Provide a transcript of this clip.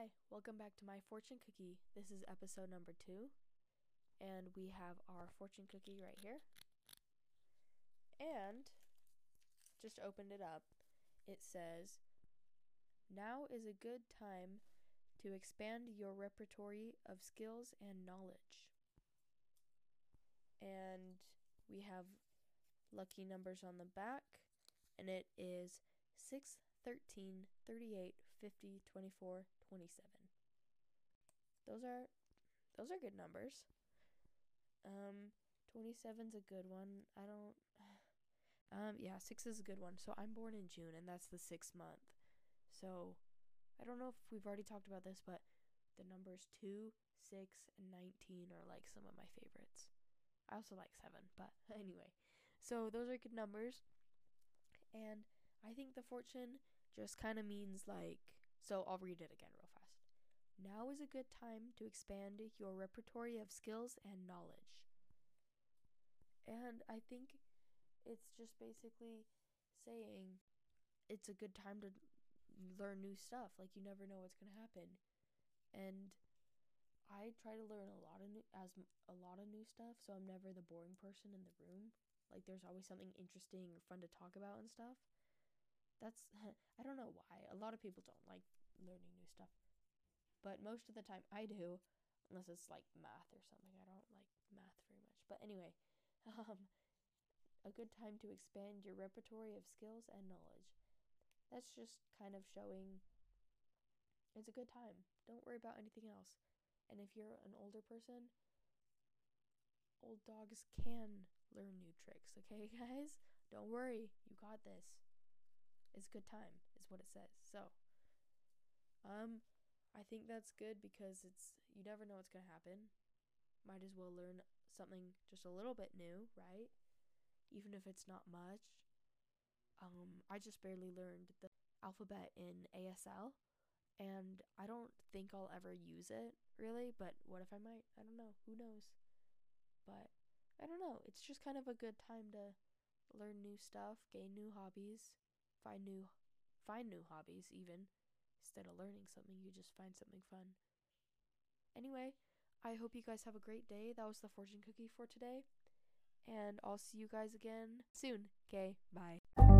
Hi, welcome back to my fortune cookie. This is episode number two, and we have our fortune cookie right here. And just opened it up. It says, Now is a good time to expand your repertory of skills and knowledge. And we have lucky numbers on the back, and it is 6, 13, 38, 50, 24, 27. Those are those are good numbers. Um 27's a good one. I don't um yeah, 6 is a good one. So I'm born in June and that's the 6th month. So I don't know if we've already talked about this, but the numbers 2, 6, and 19 are like some of my favorites. I also like 7, but anyway. So those are good numbers. And I think the fortune just kind of means like so I'll read it again real fast. Now is a good time to expand your repertory of skills and knowledge. And I think it's just basically saying it's a good time to learn new stuff. Like you never know what's going to happen. And I try to learn a lot of new as a lot of new stuff, so I'm never the boring person in the room. Like there's always something interesting or fun to talk about and stuff. That's I don't know why. A lot of people don't like learning new stuff. But most of the time I do, unless it's like math or something. I don't like math very much. But anyway, um a good time to expand your repertory of skills and knowledge. That's just kind of showing it's a good time. Don't worry about anything else. And if you're an older person, old dogs can learn new tricks, okay, guys? Don't worry, you got this. It's good time, is what it says. So, um, I think that's good because it's you never know what's gonna happen. Might as well learn something just a little bit new, right? Even if it's not much. Um, I just barely learned the alphabet in ASL, and I don't think I'll ever use it really. But what if I might? I don't know. Who knows? But I don't know. It's just kind of a good time to learn new stuff, gain new hobbies, find new find new hobbies even instead of learning something, you just find something fun. Anyway, I hope you guys have a great day. That was the fortune cookie for today. And I'll see you guys again soon. Okay, bye.